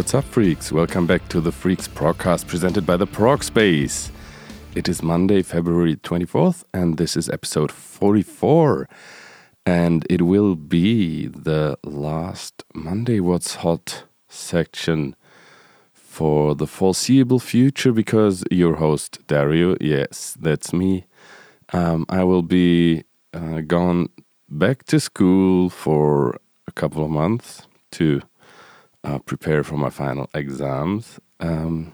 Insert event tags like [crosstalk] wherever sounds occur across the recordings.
What's up, freaks? Welcome back to the Freaks Progcast presented by the Prog Space. It is Monday, February 24th, and this is episode 44. And it will be the last Monday What's Hot section for the foreseeable future because your host, Dario, yes, that's me, um, I will be uh, gone back to school for a couple of months to uh, prepare for my final exams. Um,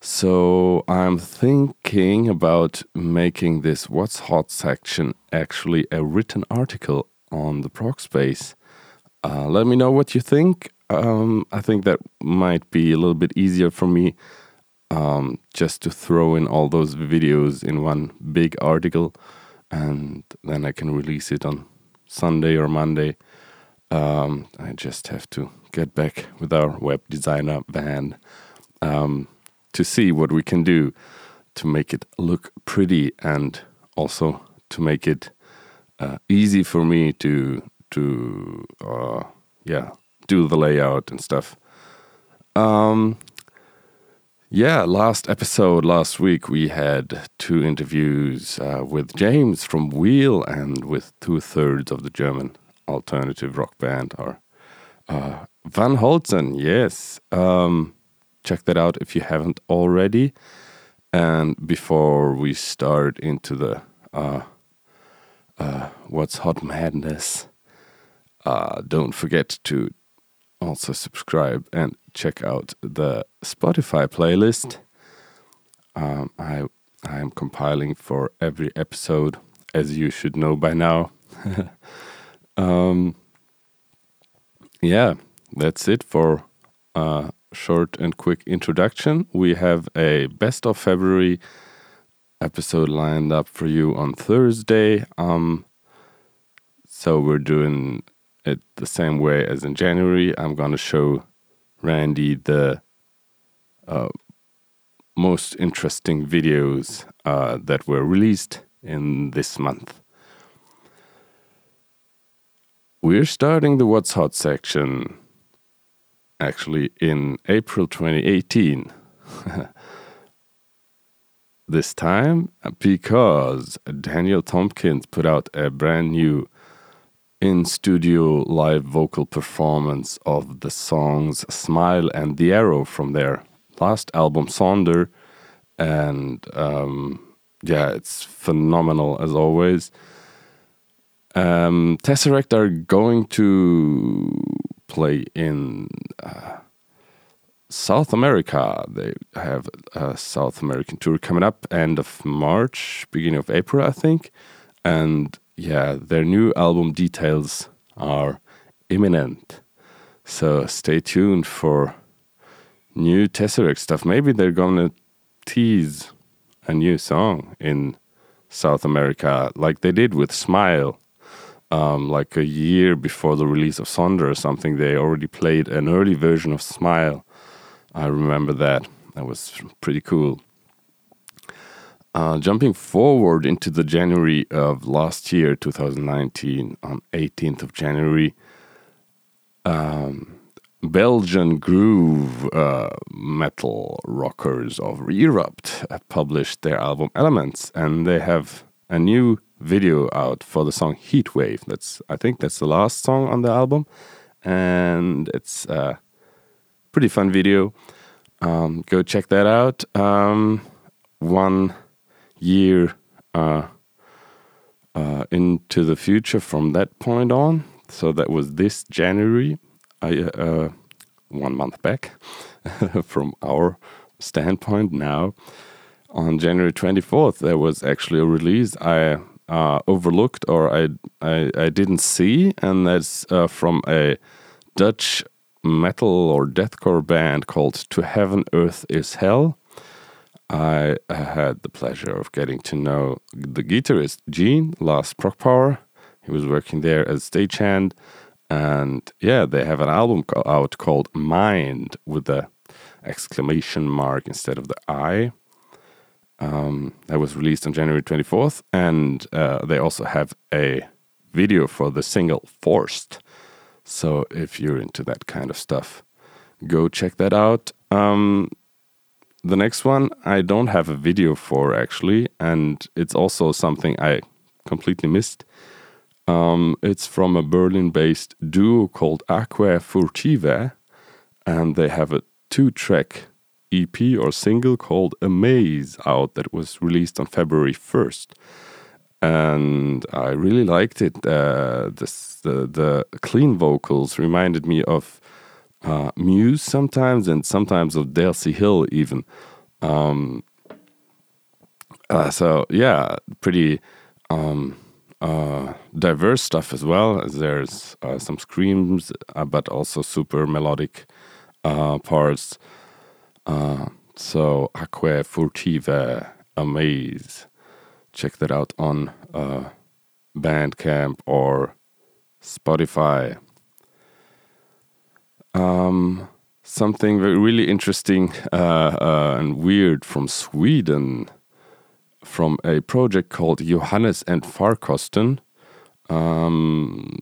so I'm thinking about making this What's Hot section actually a written article on the prog space. Uh, let me know what you think. Um, I think that might be a little bit easier for me um, just to throw in all those videos in one big article and then I can release it on Sunday or Monday. Um, I just have to get back with our web designer van um, to see what we can do to make it look pretty and also to make it uh, easy for me to to uh, yeah do the layout and stuff. Um, yeah, last episode last week we had two interviews uh, with James from Wheel and with two thirds of the German alternative rock band or uh, Van Holzen. Yes, um, check that out if you haven't already. And before we start into the uh, uh what's hot madness, uh, don't forget to also subscribe and check out the Spotify playlist. Um, I I am compiling for every episode, as you should know by now. [laughs] um, yeah, that's it for a short and quick introduction. We have a best of February episode lined up for you on Thursday. Um, so we're doing it the same way as in January. I'm going to show Randy the uh, most interesting videos uh, that were released in this month. We're starting the What's Hot section actually in April 2018. [laughs] this time because Daniel Tompkins put out a brand new in studio live vocal performance of the songs Smile and The Arrow from their last album, Sonder. And um, yeah, it's phenomenal as always. Um, Tesseract are going to play in uh, South America. They have a South American tour coming up end of March, beginning of April, I think. And yeah, their new album details are imminent. So stay tuned for new Tesseract stuff. Maybe they're gonna tease a new song in South America, like they did with Smile. Um, like a year before the release of Sonder or something, they already played an early version of Smile. I remember that. That was pretty cool. Uh, jumping forward into the January of last year, 2019, on 18th of January, um, Belgian groove uh, metal rockers of Erupt have published their album Elements, and they have a new video out for the song Heat Wave. That's I think that's the last song on the album, and it's a pretty fun video. Um, go check that out. Um, one year uh, uh, into the future from that point on. So that was this January, I, uh, one month back [laughs] from our standpoint now. On January 24th, there was actually a release I uh, overlooked or I, I, I, didn't see, and that's uh, from a Dutch metal or deathcore band called To Heaven Earth is Hell. I had the pleasure of getting to know the guitarist Gene last Prog Power. He was working there as stagehand, and yeah, they have an album out called Mind with the exclamation mark instead of the I. Um, that was released on January 24th, and uh, they also have a video for the single Forced. So if you're into that kind of stuff, go check that out. Um, the next one I don't have a video for actually, and it's also something I completely missed. Um, it's from a Berlin based duo called Aqua Furtive, and they have a two track EP or single called Amaze out that was released on February 1st. And I really liked it. Uh, this, the, the clean vocals reminded me of uh, Muse sometimes, and sometimes of Delsey Hill even. Um, uh, so yeah, pretty um, uh, diverse stuff as well. There's uh, some screams, uh, but also super melodic uh, so Aqua Furtive, Amaze. Check that out on Bandcamp or Spotify. Um, something really interesting uh, uh, and weird from Sweden, from a project called Johannes and Farkosten. Um,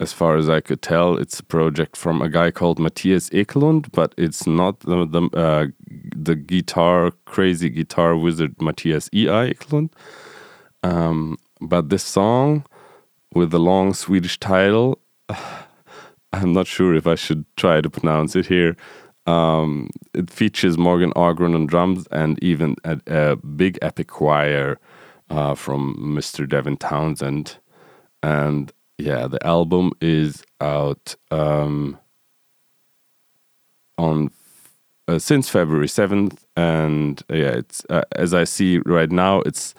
as far as I could tell, it's a project from a guy called Matthias Ekelund, but it's not the the, uh, the guitar crazy guitar wizard Matthias E. I. Eklundh. Um, but this song with the long Swedish title [sighs] I'm not sure if I should try to pronounce it here. Um, it features Morgan Ogren on drums and even a, a big epic choir uh, from Mr. Devin Townsend. And yeah, the album is out um, on uh, since February 7th. And uh, yeah, it's uh, as I see right now, it's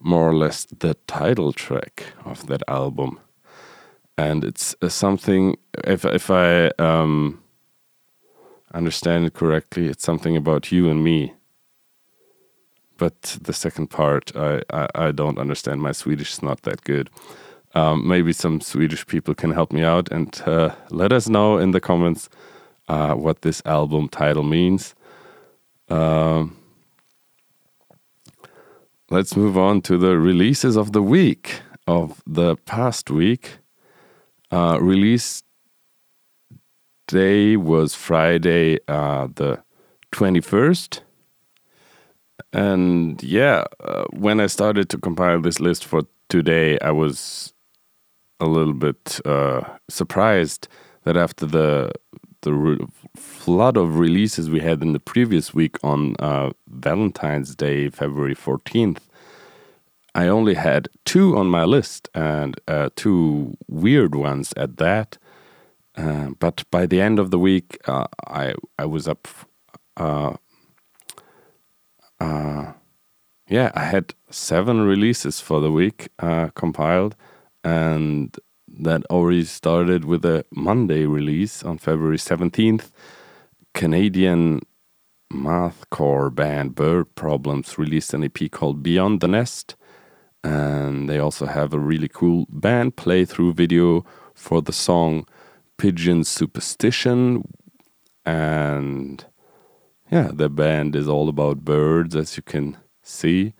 more or less the title track of that album and it's uh, something. If if I um, understand it correctly, it's something about you and me. But the second part, I, I, I don't understand. My Swedish is not that good. Um, maybe some Swedish people can help me out and uh, let us know in the comments uh, what this album title means. Um, let's move on to the releases of the week, of the past week. Uh, release day was Friday, uh, the 21st. And yeah, uh, when I started to compile this list for today, I was a little bit uh, surprised that after the the re- flood of releases we had in the previous week on uh, Valentine's Day, February 14th, I only had two on my list and uh, two weird ones at that. Uh, but by the end of the week, uh, I I was up. Uh, uh, yeah, I had seven releases for the week uh, compiled, and that already started with a Monday release on February seventeenth. Canadian mathcore band Bird Problems released an EP called Beyond the Nest and they also have a really cool band playthrough video for the song Pigeon Superstition. And yeah, the band is all about birds, as you can see.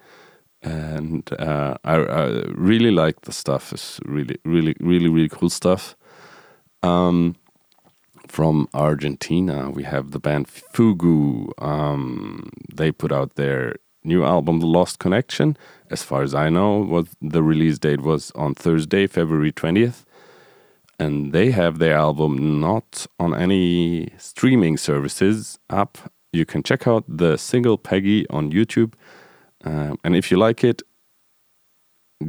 And uh, I, I, really like the stuff. It's really, really, really, really cool stuff. Um, from Argentina, we have the band Fugu. Um, they put out their new album, The Lost Connection. As far as I know, what the release date was on Thursday, February 20th. And they have their album not on any streaming services up. You can check out the single Peggy on YouTube. Um, and if you like it,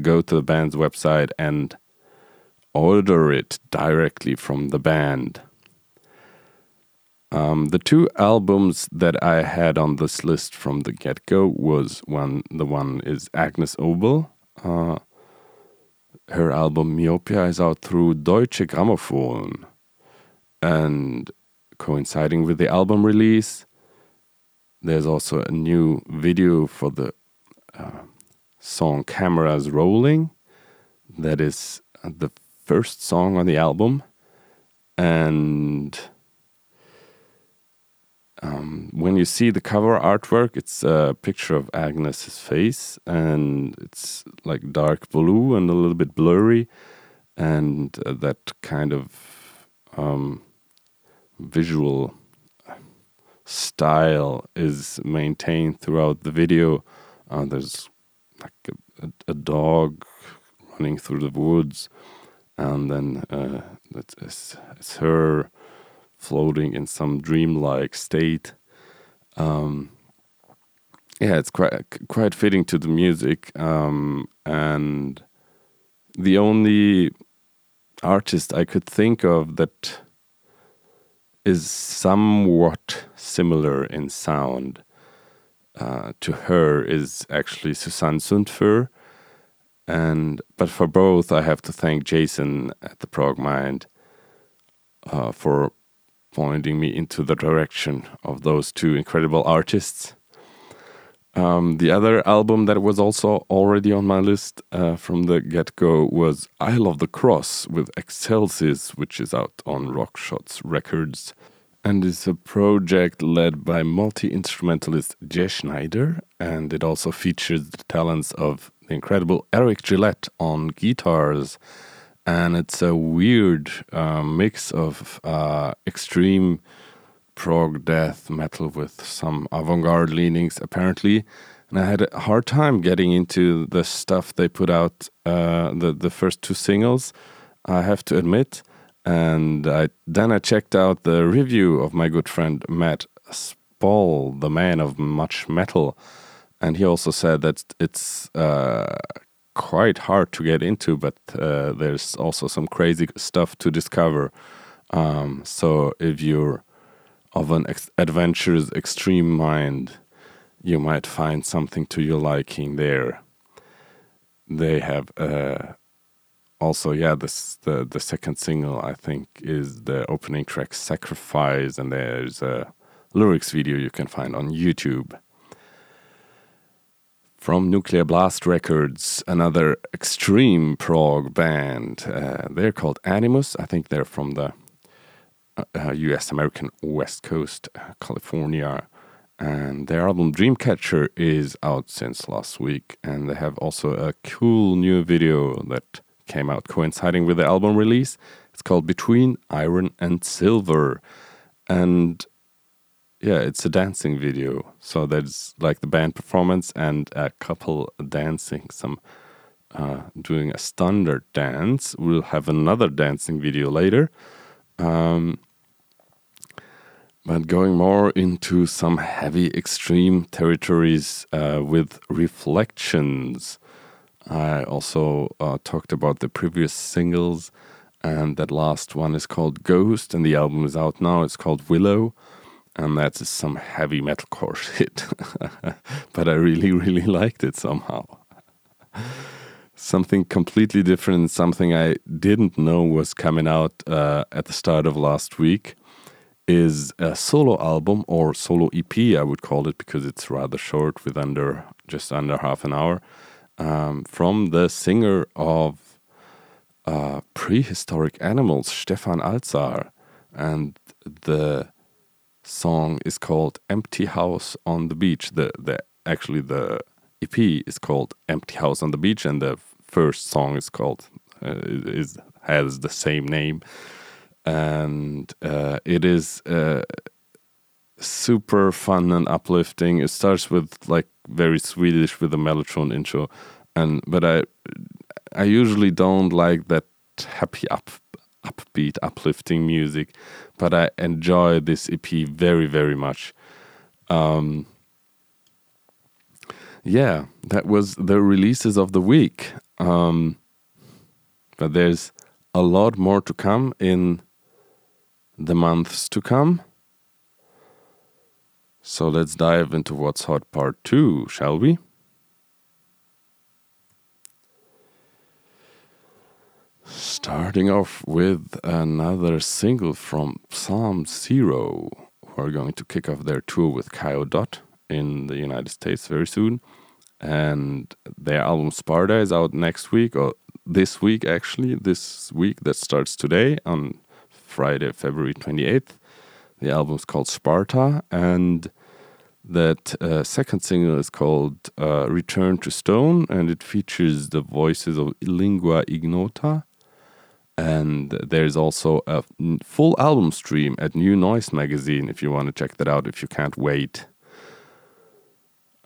go to the band's website and order it directly from the band. Um, the two albums that I had on this list from the get go was one. The one is Agnes Obel. Uh, her album Myopia is out through Deutsche Grammophon, and coinciding with the album release, there's also a new video for the song "Cameras Rolling." That is the first song on the album, and um, when you see the cover artwork, it's a picture of Agnes's face, and it's like dark blue and a little bit blurry, and uh, that kind of um, visual style is maintained throughout the video. Uh, there's like a, a, dog running through the woods, and then uh, it's, it's, her floating in some dreamlike state. Um, yeah, it's quite quite fitting to the music, um, and the only artist I could think of that is somewhat similar in sound uh, to her is actually Susanne Sundfør. And but for both, I have to thank Jason at the Prog Mind uh, for pointing me into the direction of those two incredible artists. Um, the other album that was also already on my list uh, from the get go was Isle of the Cross with Excelsis, which is out on Rockshots Records and it's a project led by multi instrumentalist Jay Schneider. And it also features the talents of the incredible Eric Gillette on guitars. And it's a weird uh, mix of uh, extreme prog death metal with some avant-garde leanings apparently and i had a hard time getting into the stuff they put out uh, the the first two singles i have to admit and I, then i checked out the review of my good friend matt spall the man of much metal and he also said that it's uh, quite hard to get into but uh, there's also some crazy stuff to discover um, so if you're of an ex- adventurous extreme mind, you might find something to your liking there. They have uh, also, yeah, this the the second single I think is the opening track "Sacrifice," and there's a lyrics video you can find on YouTube. From Nuclear Blast Records, another extreme prog band. Uh, they're called Animus. I think they're from the uh, US American West Coast, uh, California. And their album Dreamcatcher is out since last week. And they have also a cool new video that came out coinciding with the album release. It's called Between Iron and Silver. And yeah, it's a dancing video. So there's like the band performance and a couple dancing, some uh, doing a standard dance. We'll have another dancing video later. Um, but going more into some heavy extreme territories uh, with reflections. I also uh, talked about the previous singles, and that last one is called Ghost, and the album is out now. It's called Willow, and that's some heavy metalcore [laughs] shit. but I really, really [laughs] liked it somehow. something completely different, something I didn't know was coming out uh, at the start of last week is a solo album or solo EP, I would call it, because it's rather short, with under just under half an hour, um, from the singer of uh, Prehistoric Animals, Stefan Altzar, and the song is called "Empty House on the Beach." The the actually the EP is called "Empty House on the Beach," and the first song is called uh, is has the same name and uh, it is uh, super fun and uplifting. It starts with like very Swedish with a mellotron intro, and but I I usually don't like that happy up upbeat uplifting music, but I enjoy this EP very very much. Um, yeah, that was the releases of the week. Um, but there's a lot more to come in the months to come. So let's dive into what's hot part two, shall we? Starting off with another single from Psalm Zero, who are going to kick off their tour with Kayo Dot in the United States very soon. And their album Sparta is out next week, or this week actually, this week that starts today on Friday, February 28th. The album is called Sparta, and that uh, second single is called uh, Return to Stone, and it features the voices of Lingua Ignota And there's also a full album stream at New Noise magazine if you want to check that out, if you can't wait.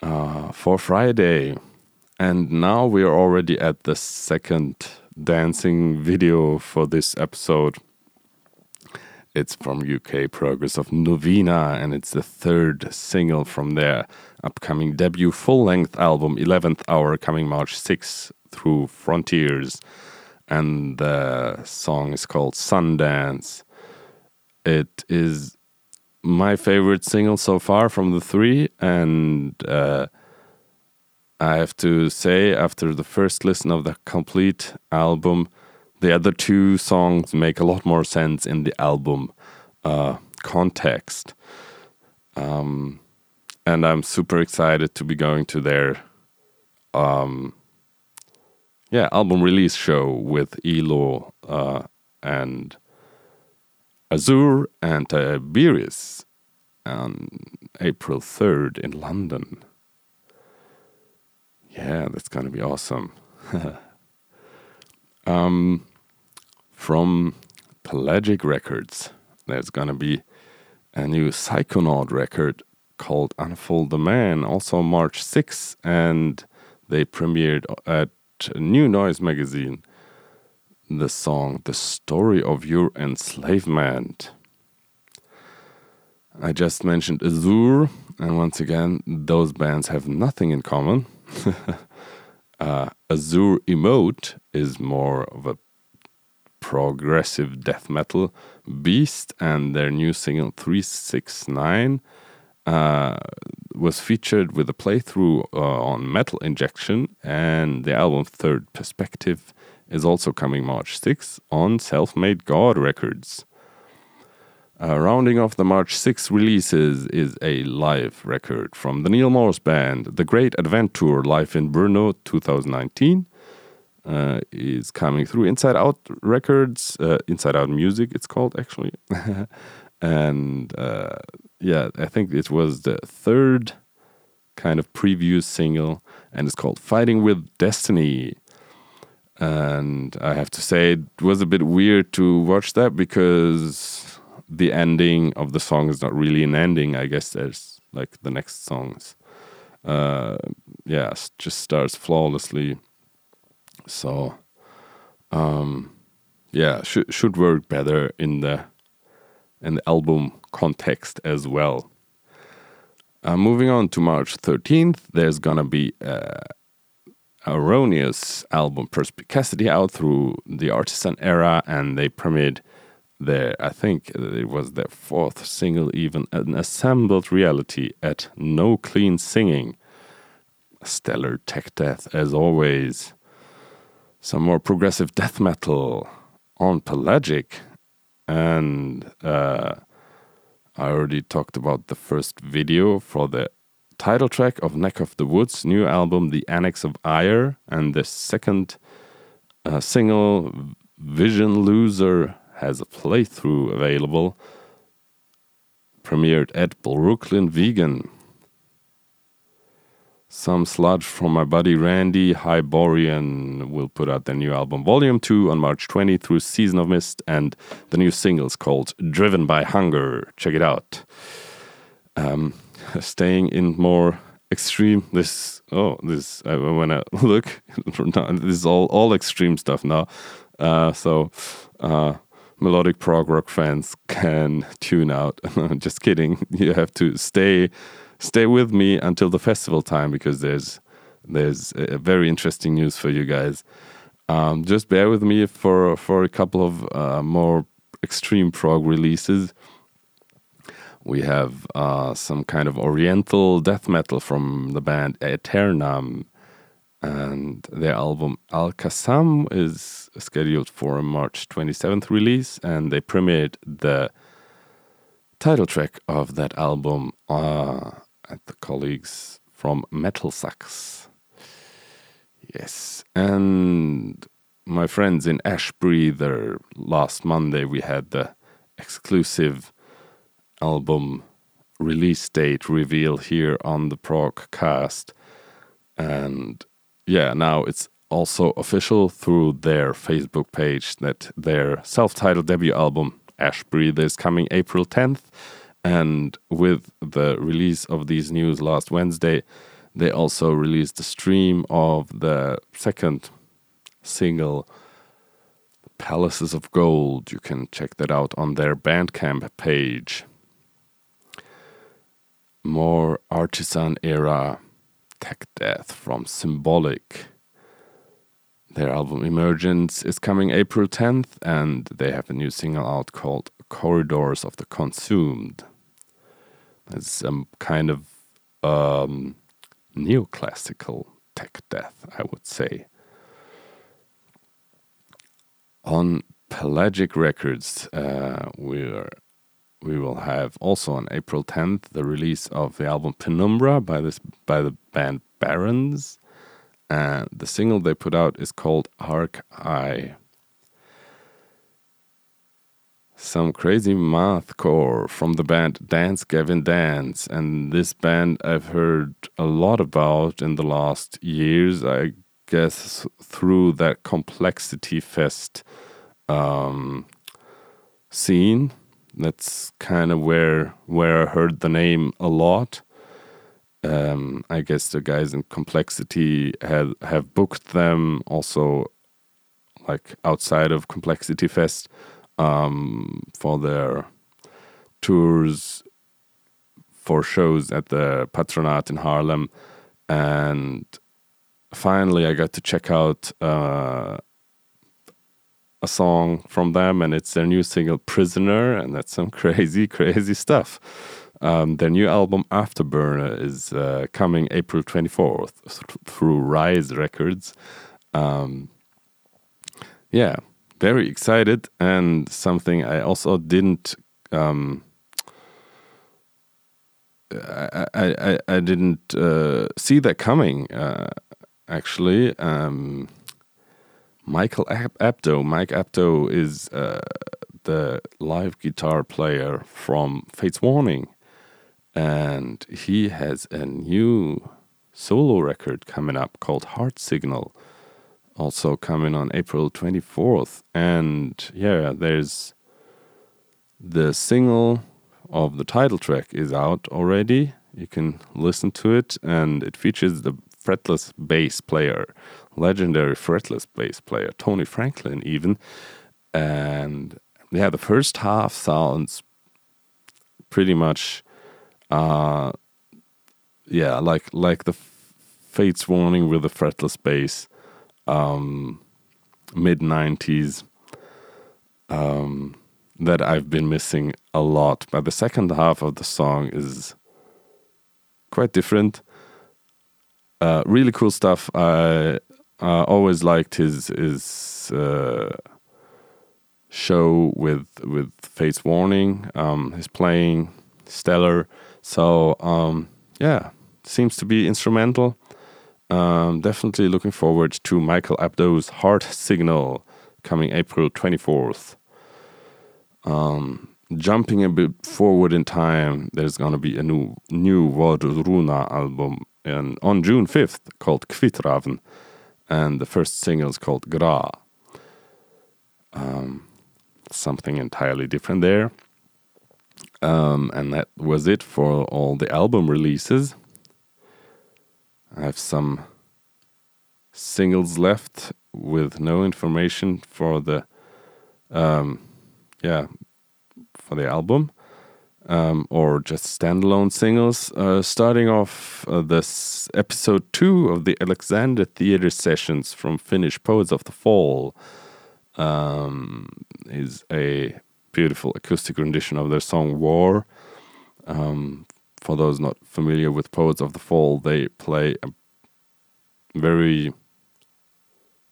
Uh, for Friday. And now we are already at the second dancing video for this episode. It's from UK Progress of Novena, and it's the third single from their upcoming debut full length album, 11th Hour, coming March 6th through Frontiers. And the song is called Sundance. It is my favorite single so far from the three, and uh, I have to say, after the first listen of the complete album, the other two songs make a lot more sense in the album uh, context. Um, and I'm super excited to be going to their um, yeah album release show with Elo uh, and Azure and Tiberius on April 3rd in London. Yeah, that's gonna be awesome. [laughs] um, from Pelagic Records, there's gonna be a new Psychonaut record called Unfold the Man, also March 6th, and they premiered at New Noise magazine the song The Story of Your Enslavement. I just mentioned Azure, and once again, those bands have nothing in common. [laughs] uh, Azure Emote is more of a progressive death metal beast, and their new single 369 uh, was featured with a playthrough uh, on Metal Injection, and the album Third Perspective is also coming March 6th on Self Made God Records. Uh, rounding off the March 6 releases is a live record from the Neal Morse Band. The Great Adventure live in Brno 2019 uh, is coming through Inside Out Records, uh, Inside Out Music, it's called actually. [laughs] and uh, yeah, I think it was the third kind of preview single, and it's called Fighting with Destiny. And I have to say, it was a bit weird to watch that because the ending of the song is not really an ending. I guess there's like the next songs. Uh, yeah, just starts flawlessly. So, um, yeah, should should work better in the in the album context as well. Uh, moving on to March 13th, there's gonna be uh, Erroneous album Perspicacity out through the Artisan era, and they premiered their, I think it was their fourth single, even an assembled reality at No Clean Singing. Stellar tech death, as always. Some more progressive death metal on Pelagic. And uh, I already talked about the first video for the title track of Neck of the Woods' new album, The Annex of Ire, and the second uh, single, Vision Loser, has a playthrough available. Premiered at Brooklyn Vegan. Some sludge from my buddy Randy Hyborian will put out their new album Volume 2 on March 20 through Season of Mist, and the new single is called Driven by Hunger. Check it out. Um, [laughs] staying in more extreme this oh this uh, when I [laughs] look [laughs] this is all all extreme stuff now uh, so uh, melodic prog rock fans can tune out. Just kidding. You have to stay stay with me until the festival time because there's there's a very interesting news for you guys. Um, just bear with me for for a couple of uh, more extreme prog releases. We have uh, some kind of oriental death metal from the band Aeternam and their album Al Qassam is scheduled for a March 27th release, and they premiered the title track of that album uh, at the colleagues from Metal Sucks. Yes, and my friends in Ash Breather, last Monday we had the exclusive album release date reveal here on the Progcast. And yeah, now it's also official through their Facebook page that their self titled debut album, Ash Breather, is coming April 10th. And with the release of these news last Wednesday, they also released a stream of the second single, Palaces of Gold. You can check that out on their Bandcamp page. More artisan era tech death from Symbolik. Their album Emergence is coming April 10th, and they have a new single out called Corridors of the Consumed. It's some kind of um, neoclassical tech death, I would say. On Pelagic Records, uh, we're we will have also on April 10th the release of the album Penumbra by this by the band Barons, and the single they put out is called Arc Eye. Some crazy mathcore from the band Dance Gavin Dance, and this band I've heard a lot about in the last years. I guess through that complexity fest um, scene that's kind of where where I heard the name a lot. Um, I guess the guys in Complexity have have booked them also, like outside of Complexity Fest, um, for their tours, for shows at the Patronaat in Haarlem. and finally I got to check out. Uh, a song from them, and it's their new single "Prisoner," and that's some [laughs] crazy, crazy stuff. Um, their new album Afterburner is uh, coming April 24th through Rise Records. Um, yeah, very excited, and something I also didn't. Um, I, I, I didn't uh, see that coming, uh, actually. Um, Michael Abdow. Mike Abdow is uh, the live guitar player from Fates Warning, and he has a new solo record coming up called Heart Signal, also coming on April 24th. And yeah, there's the single of the title track is out already. You can listen to it, and it features the fretless bass player legendary fretless bass player Tony Franklin, even. And yeah, the first half sounds pretty much, uh, yeah, like like the Fates Warning with the fretless bass, um, mid '90s. Um, that I've been missing a lot. But the second half of the song is quite different. Uh, really cool stuff. I always liked his his uh, show with with Fates Warning. Um, his playing stellar. So um, yeah, seems to be instrumental. Um, definitely looking forward to Michael Abdow's Heart Signal coming April 24th. Um, jumping a bit forward in time, there's gonna be a new new Runa album in, on June 5th called Kvitravn and the first single is called Gra. Um, something entirely different there. Um, and that was it for all the album releases. I have some singles left with no information for the um, yeah for the album um, or just standalone singles. Uh, starting off uh, this episode two of the Alexander Theatre sessions from Finnish Poets of the Fall um, is a beautiful acoustic rendition of their song War. For those not familiar with Poets of the Fall, they play a very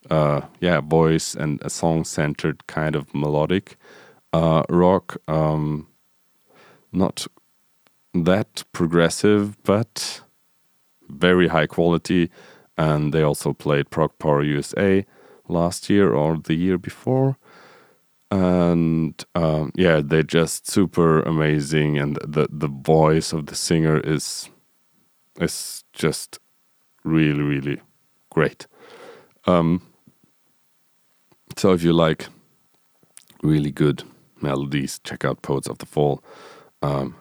uh, yeah voice and a song centered kind of melodic uh, rock. Um, not that progressive, but very high quality. And they also played Prog Power USA last year or the year before. And um, yeah, they're just super amazing, and the the voice of the singer is is just really really great. Um, so if you like really good melodies, check out Poets of the Fall. Um,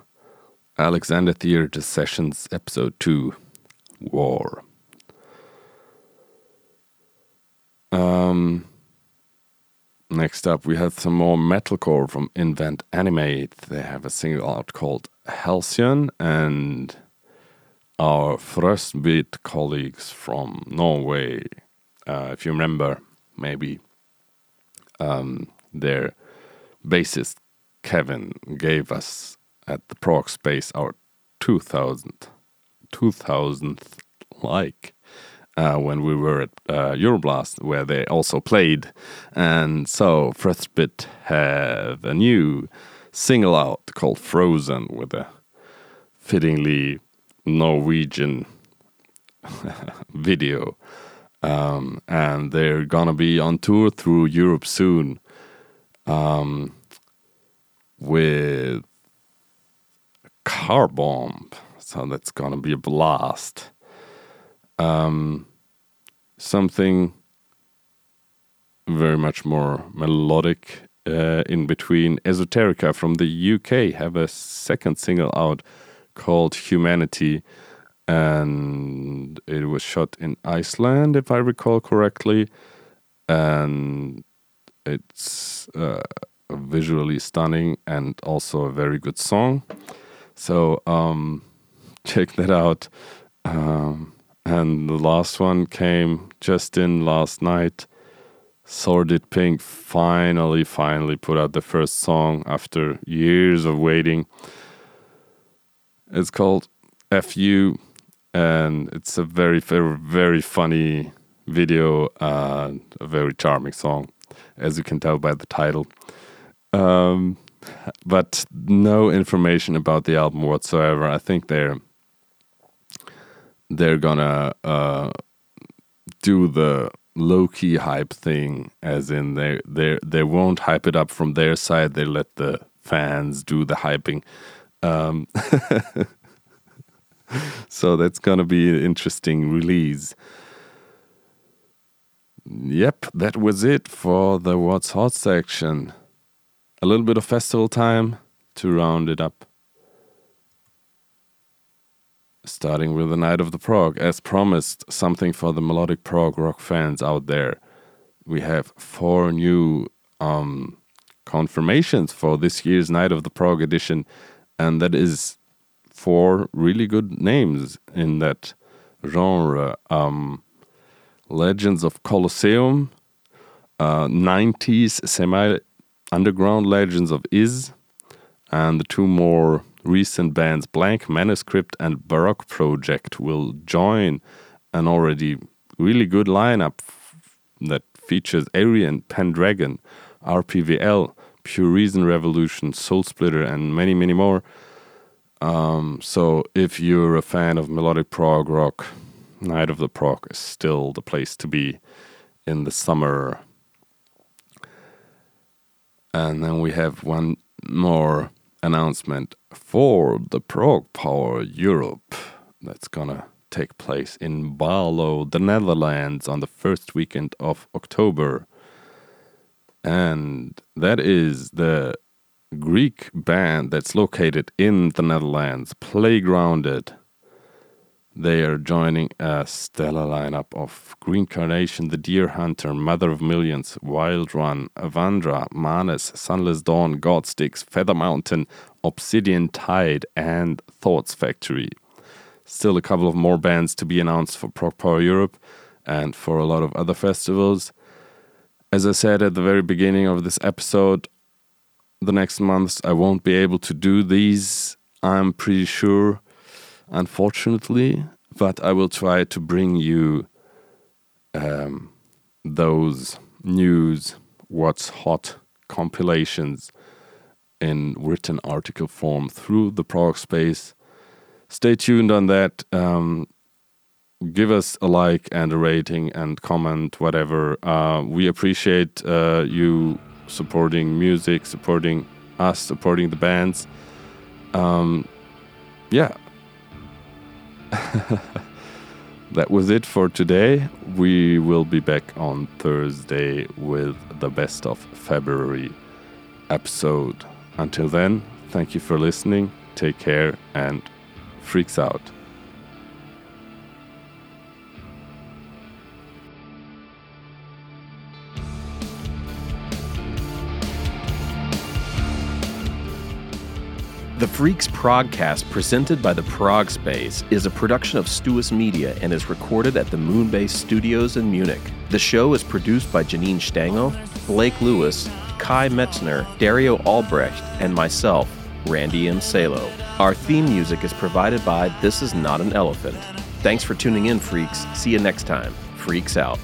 Alexander Theatre Sessions, Episode 2 War. Um, next up, we have some more metalcore from Invent Animate. They have a single out called Halcyon, and our first beat colleagues from Norway, uh, if you remember, maybe um, their bassist Kevin gave us at the Prog Space our 2000 2000th like uh, when we were at uh, Euroblast, where they also played. And so Frostbit have a new single out called Frozen with a fittingly Norwegian [laughs] video. Um, and they're gonna be on tour through Europe soon um, with Car Bomb. So that's gonna be a blast. Um, something very much more melodic uh, in between. Esoterica from the UK have a second single out called Humanity, and it was shot in Iceland, if I recall correctly, and it's uh, visually stunning and also a very good song. So um, [laughs] check that out. Um, and the last one came just in last night. Sordid Pink finally, finally put out the first song after years of waiting. It's called FU, and it's a very, very, very funny video and a very charming song, as you can tell by the title. Um, but no information about the album whatsoever. I think they're they're gonna uh, do the low key hype thing, as in they they they won't hype it up from their side. They let the fans do the hyping. Um, [laughs] so that's gonna be an interesting release. Yep, that was it for the What's Hot section. A little bit of festival time to round it up starting with the Night of the Prog. As promised, something for the melodic prog rock fans out there. We have four new um, confirmations for this year's Night of the Prog edition, and that is four really good names in that genre. Um, Legends of Colosseum, uh, 90s semi underground legends of Is, and the two more recent bands Blank Manuscript and Barock Project will join an already really good lineup that features Arian, Pendragon, RPWL, Pure Reason Revolution, Soul Splitter, and many, many more. Um, so if you're a fan of melodic prog rock, Night of the Prog is still the place to be in the summer. And then we have one more announcement for the Prog Power Europe that's gonna take place in Baarlo, the Netherlands, on the first weekend of October. And that is the Greek band that's located in the Netherlands, Playgrounded. They are joining a stellar lineup of Green Carnation, The Deer Hunter, Mother of Millions, Wild Run, Avandra, Manes, Sunless Dawn, Godsticks, Feather Mountain, Obsidian Tide, and Thoughts Factory. Still a couple of more bands to be announced for Prog Power Europe and for a lot of other festivals. As I said at the very beginning of this episode, the next months I won't be able to do these, I'm pretty sure unfortunately, but I will try to bring you um, those news, what's hot compilations in written article form through the Prog Space. Stay tuned on that. Um, give us a like and a rating and comment, whatever. Uh, we appreciate uh, you supporting music, supporting us, supporting the bands. Um, yeah, [laughs] that was it for today. We will be back on Thursday with the best of February episode. Until then, thank you for listening. Take care and freaks out. The Freaks Progcast, presented by the Prog Space, is a production of Stuus Media and is recorded at the Moonbase Studios in Munich. The show is produced by Janine Stangl, Blake Lewis, Kai Metzner, Dario Albrecht, and myself, Randy M. Salo. Our theme music is provided by This Is Not an Elephant. Thanks for tuning in, freaks. See you next time. Freaks out.